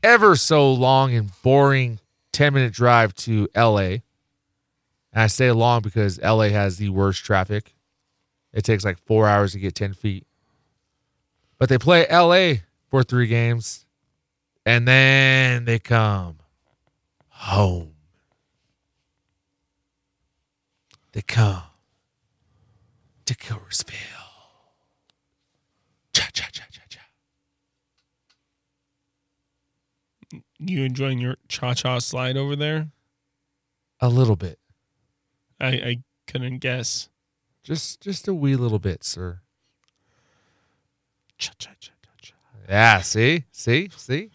ever so long and boring 10 minute drive to LA. And I say long because LA has the worst traffic. It takes like four hours to get 10 feet. But they play LA for three games. And then they come home. They come to Coorsville. Cha cha cha cha cha. You enjoying your cha cha slide over there? A little bit. I, I couldn't guess. Just just a wee little bit, sir. Cha cha cha cha cha. Yeah, see? See? See?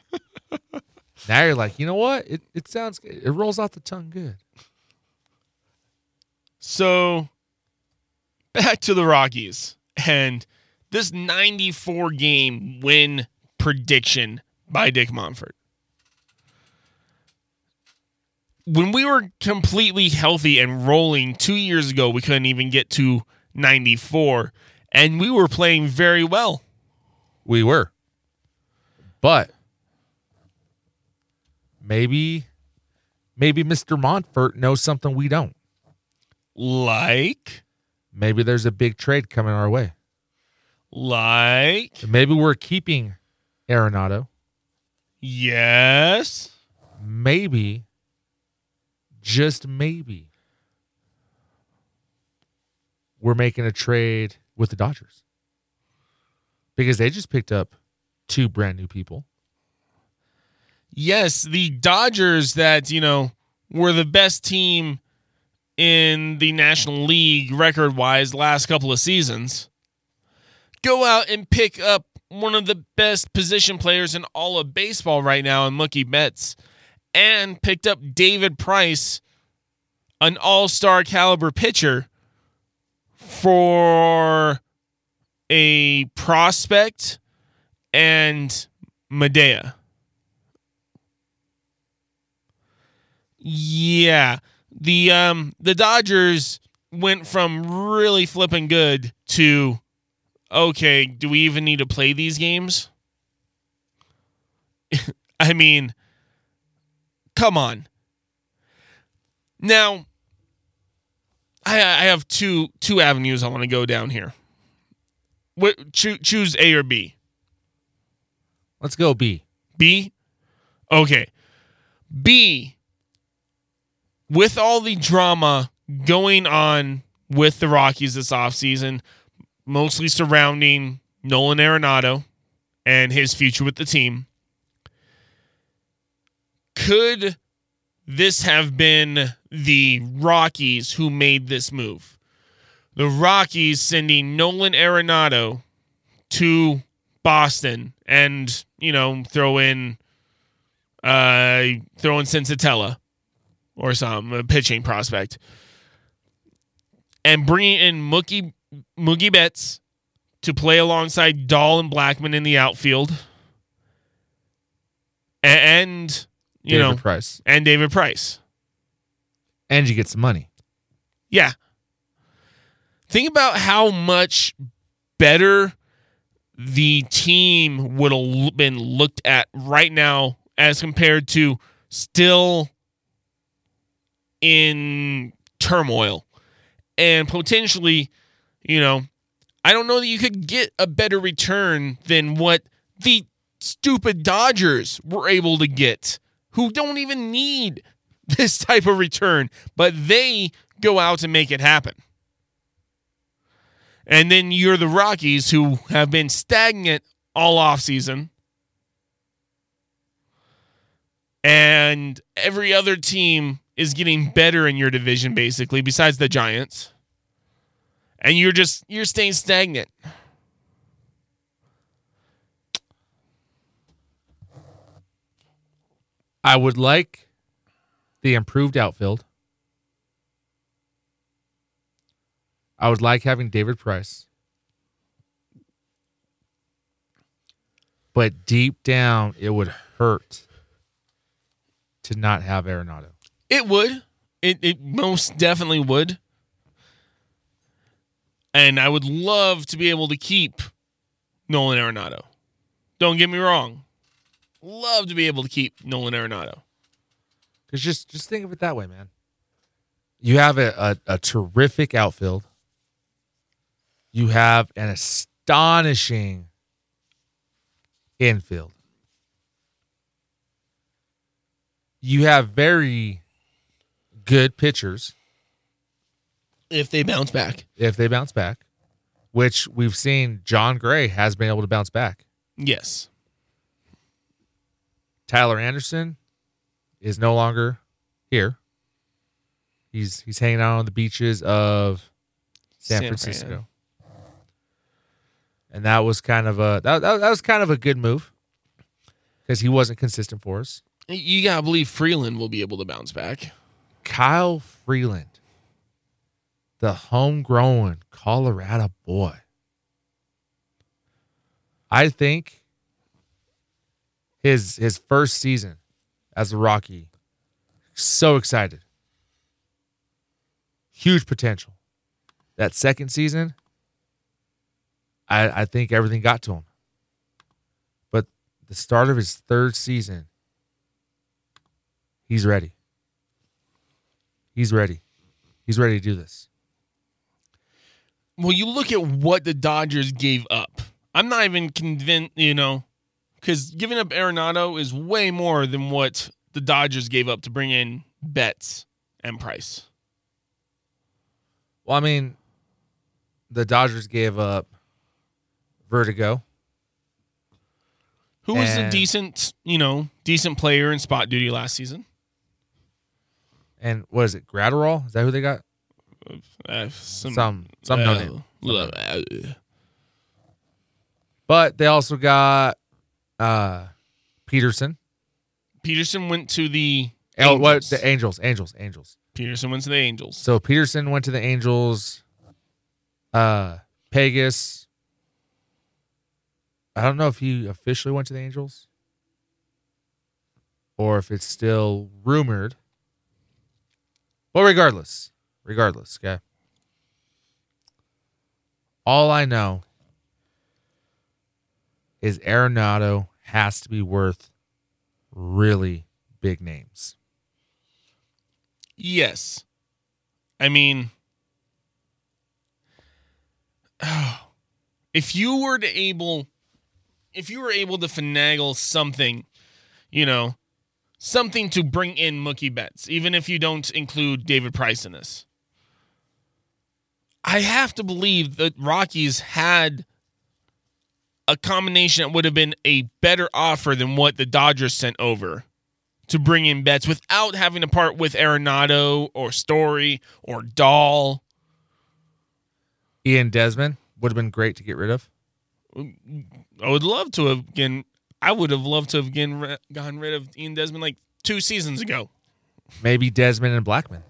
now you're like, you know what? It it sounds good. It rolls off the tongue good. So back to the Rockies and this 94 game win prediction by Dick Monfort. When we were completely healthy and rolling two years ago, we couldn't even get to 94, and we were playing very well. We were. But maybe maybe Mr. Monfort knows something we don't. Like, Maybe there's a big trade coming our way. like, Maybe we're keeping Arenado. yes. Maybe, just maybe, we're making a trade with the Dodgers because they just picked up two brand new people. Yes, the Dodgers that, you know, were the best team in the National League record wise last couple of seasons go out and pick up one of the best position players in all of baseball right now in Mookie Betts and picked up David Price, an all star caliber pitcher, for a prospect and Medea. Yeah. The um the Dodgers went from really flipping good to okay, do we even need to play these games? I mean, come on. Now, I I have two two avenues I want to go down here. What choo- choose A or B? Let's go B. B? Okay. B, with all the drama going on with the Rockies this offseason, mostly surrounding Nolan Arenado and his future with the team, could this have been the Rockies who made this move? The Rockies sending Nolan Arenado to Boston and, you know, throw in uh throw in Senzatela or some a pitching prospect. And bringing in Mookie Mookie Betts to play alongside Dahl and Blackmon in the outfield. And you David know, Price. and David Price. And you get some money. Yeah. Think about how much better the team would have been looked at right now as compared to still in turmoil and potentially, you know, I don't know that you could get a better return than what the stupid Dodgers were able to get, who don't even need this type of return, but they go out and make it happen. And then you're the Rockies who have been stagnant all offseason. And every other team is getting better in your division, basically, besides the Giants. And you're just you're staying stagnant. I would like the improved outfield. I would like having David Price. But deep down, it would hurt to not have Arenado. It would. It it most definitely would. And I would love to be able to keep Nolan Arenado. Don't get me wrong. Love to be able to keep Nolan Arenado. Because just just think of it that way, man. You have a, a, a terrific outfield. You have an astonishing infield. You have very good pitchers If they bounce back. if they bounce back, which we've seen Jon Gray has been able to bounce back. Yes. Tyler Anderson is no longer here. He's he's hanging out on the beaches of San, San Francisco. Fran. And that was kind of a that, that, that was kind of a good move because he wasn't consistent for us. You gotta believe Freeland will be able to bounce back. Kyle Freeland the homegrown Colorado boy. I think his his first season as a Rocky, so excited. Huge potential. That second season, I I think everything got to him. But the start of his third season, he's ready. He's ready. He's ready to do this. Well, you look at what the Dodgers gave up. I'm not even convinced, you know, because giving up Arenado is way more than what the Dodgers gave up to bring in Betts and Price. Well, I mean, the Dodgers gave up Verdugo. Who was a decent, you know, decent player in spot duty last season? And what is it? Graterol? Is that who they got? Uh, some, Some some no name. uh, But they also got uh Pederson. Pederson went to the Oh, what the Angels, Angels, Angels. Pederson went to the Angels. So Pederson went to the Angels. Uh Pegas. I don't know if he officially went to the Angels. Or if it's still rumored. Well, regardless. Regardless, okay. All I know is Arenado has to be worth really big names. Yes. I mean, if you were to able, if you were able to finagle something, you know, something to bring in Mookie Betts, even if you don't include David Price in this, I have to believe that Rockies had a combination that would have been a better offer than what the Dodgers sent over to bring in Betts without having to part with Arenado or Story or Dahl. Ian Desmond would have been great to get rid of. I would love to have again. I would have loved to have again gotten rid of Ian Desmond like two seasons ago. Maybe Desmond and Blackmon.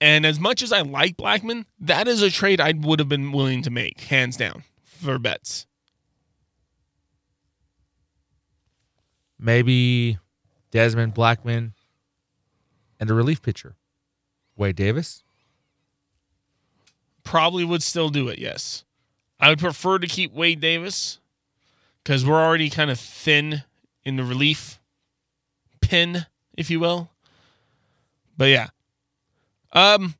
And as much as I like Blackmon, that is a trade I would have been willing to make, hands down, for Betts. Maybe Desmond Blackmon and a relief pitcher. Wade Davis. Probably would still do it, yes. I would prefer to keep Wade Davis because we're already kind of thin in the relief pin, if you will. But yeah. Um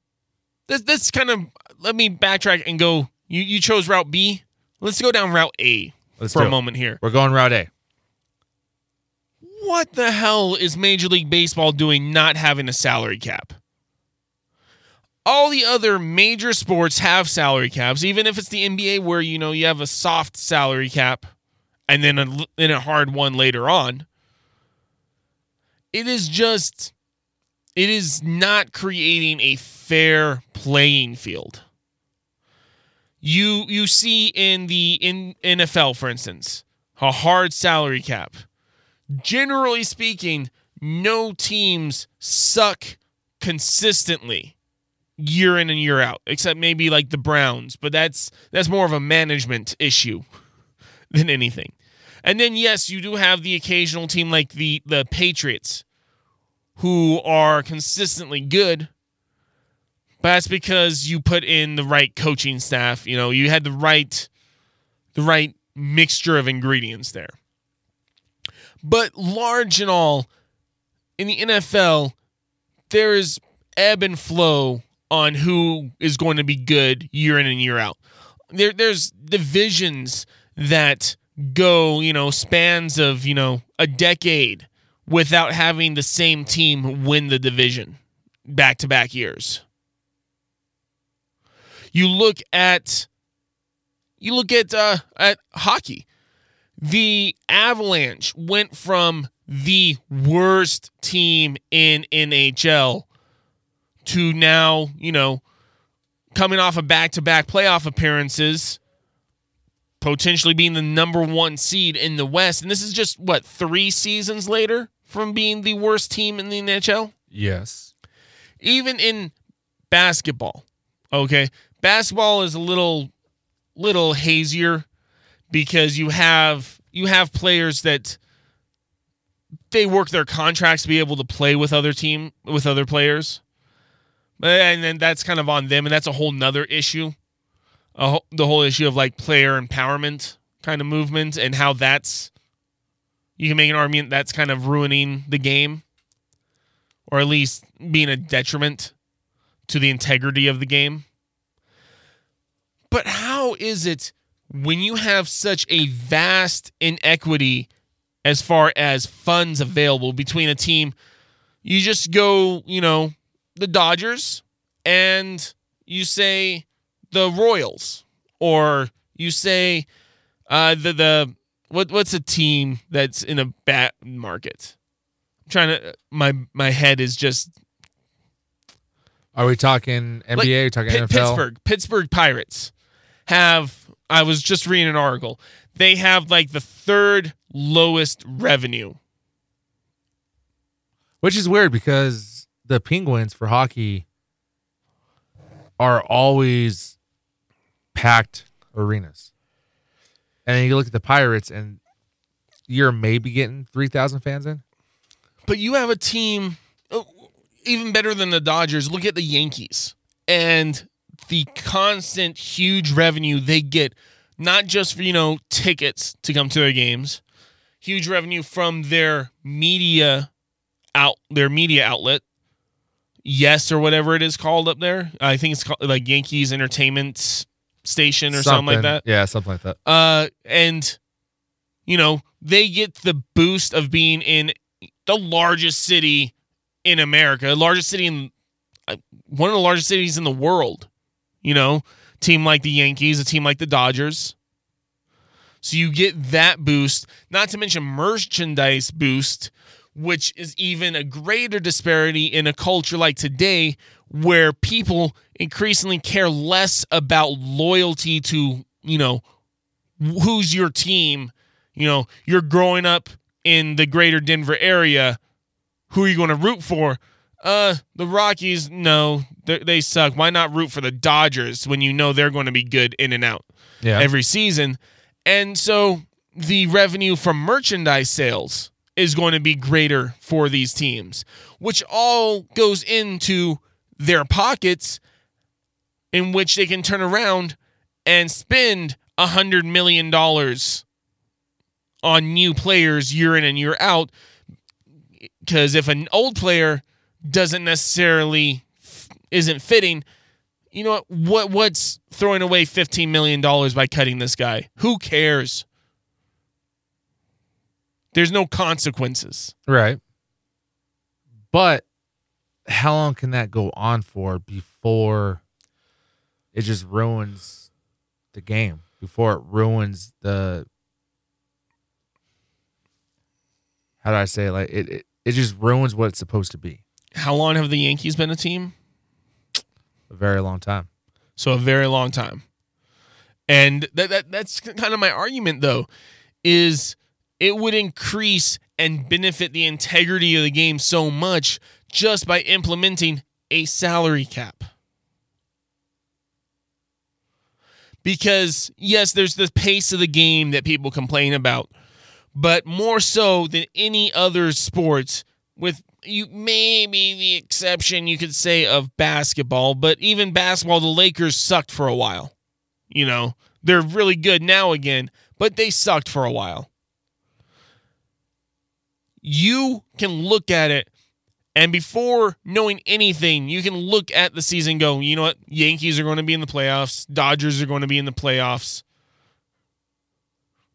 this this kind of let me backtrack and go you you chose route B. Let's go down route A Let's for a it. moment here. We're going route A. What the hell is Major League Baseball doing not having a salary cap? All the other major sports have salary caps, even if it's the NBA where you know you have a soft salary cap and then a, then a hard one later on. It is just it is not creating a fair playing field. You you see in the in NFL for instance, a hard salary cap generally speaking, no teams suck consistently year in and year out, except maybe like the Browns, but that's that's more of a management issue than anything. And then yes, you do have the occasional team like the the Patriots who are consistently good. But that's because you put in the right coaching staff, you know, you had the right the right mixture of ingredients there. But large and all, in the NFL, there is ebb and flow on who is going to be good year in and year out. There, there's divisions that go, you know, spans of, you know, a decade without having the same team win the division back to back years. You look at you look at uh, at hockey the Avalanche went from the worst team in NHL to now, you know, coming off of back to back playoff appearances, potentially being the number one seed in the West. And this is just, what, three seasons later from being the worst team in the NHL? Yes. Even in basketball, Okay. Basketball is a little little hazier because you have you have players that they work their contracts to be able to play with other team with other players. And then that's kind of on them and that's a whole nother issue. The whole issue of like player empowerment kind of movement and how that's you can make an argument that's kind of ruining the game or at least being a detriment to the integrity of the game. But how is it when you have such a vast inequity as far as funds available between a team? You just go, you know, the Dodgers and you say the Royals, or you say uh, the the what what's a team that's in a bad market? I'm trying to my my head is just Are we talking NBA? like, Are we talking Pi- NFL? Pittsburgh Pittsburgh Pirates have I was just reading an article. They have like the third lowest revenue. Which is weird because the Penguins for hockey are always packed arenas. And you look at the Pirates and you're maybe getting 3,000 fans in. But you have a team oh, even better than the Dodgers. Look at the Yankees and the constant huge revenue they get, not just for, you know, tickets to come to their games, huge revenue from their media out their media outlet. Yes, or whatever it is called up there. I think it's called like Yankees Entertainment Station or something, like that. Yeah, something like that. Uh, and you know they get the boost of being in the largest city in America, largest city in uh, one of the largest cities in the world. You know, team like the Yankees, a team like the Dodgers. So you get that boost, not to mention merchandise boost, which is even a greater disparity in a culture like today where people increasingly care less about loyalty to, you know, who's your team. You know, you're growing up in the greater Denver area. Who are you going to root for? Uh, the Rockies, no, they suck. Why not root for the Dodgers when you know they're going to be good in and out Yeah. every season? And so the revenue from merchandise sales is going to be greater for these teams, which all goes into their pockets, in which they can turn around and spend a hundred million dollars on new players year in and year out. Because if an old player doesn't necessarily isn't fitting, you know what? What what's throwing away fifteen million dollars by cutting this guy? Who cares? There's no consequences. Right. But how long can that go on for before it just ruins the game? Before it ruins the how do I say it? Like it, it, it just ruins what it's supposed to be. How long have the Yankees been a team? A very long time. So a very long time. And that, that that's kind of my argument though is it would increase and benefit the integrity of the game so much just by implementing a salary cap. Because yes, there's the pace of the game that people complain about, but more so than any other sports with you maybe the exception you could say of basketball, but even basketball, the Lakers sucked for a while. You know, they're really good now again, but they sucked for a while. You can look at it, and before knowing anything, you can look at the season go, you know what? Yankees are going to be in the playoffs, Dodgers are going to be in the playoffs,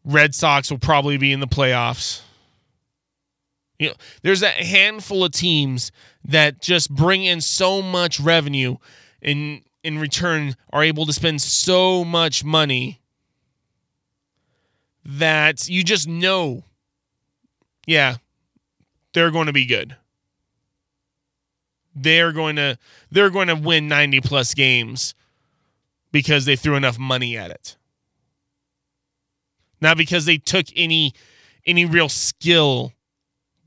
Red Sox will probably be in the playoffs. You know, there's a handful of teams that just bring in so much revenue and in return are able to spend so much money that you just know yeah, they're going to be good. They're going to they're going to win 90 plus games because they threw enough money at it. Not because they took any any real skill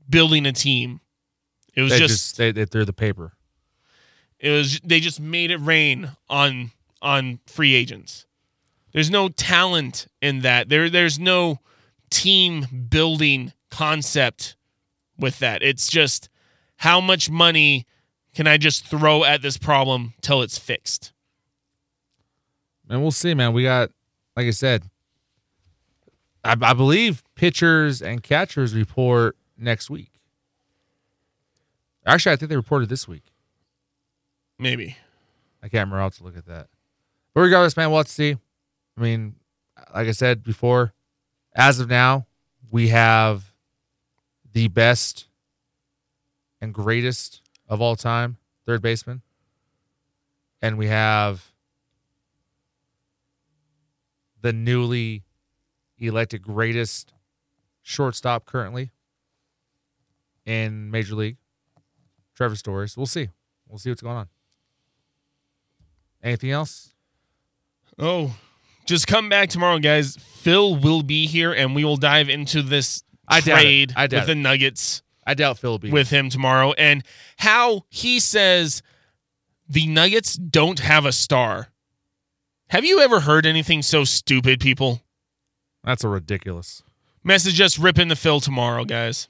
building a team. It was They just, just, they, they threw the paper. It was they just made it rain on on free agents. There's no talent in that. There there's no team building concept with that. It's just how much money can I just throw at this problem till it's fixed? And we'll see, man. We got, like I said, I, I believe pitchers and catchers report next week. Actually, I think they reported this week. Maybe. I can't remember. I'll have to look at that. But regardless, man, we'll have to see. I mean, like I said before, as of now, we have the best and greatest of all time third baseman. And we have the newly elected greatest shortstop currently in Major League, Trevor Story. So we'll see. We'll see what's going on. Anything else? Oh, just come back tomorrow, guys. Phil will be here, and we will dive into this I it. trade I with the Nuggets I doubt Phil will be. with him tomorrow, and how he says the Nuggets don't have a star. Have you ever heard anything so stupid, people? That's a ridiculous. Message us ripping the Phil tomorrow, guys.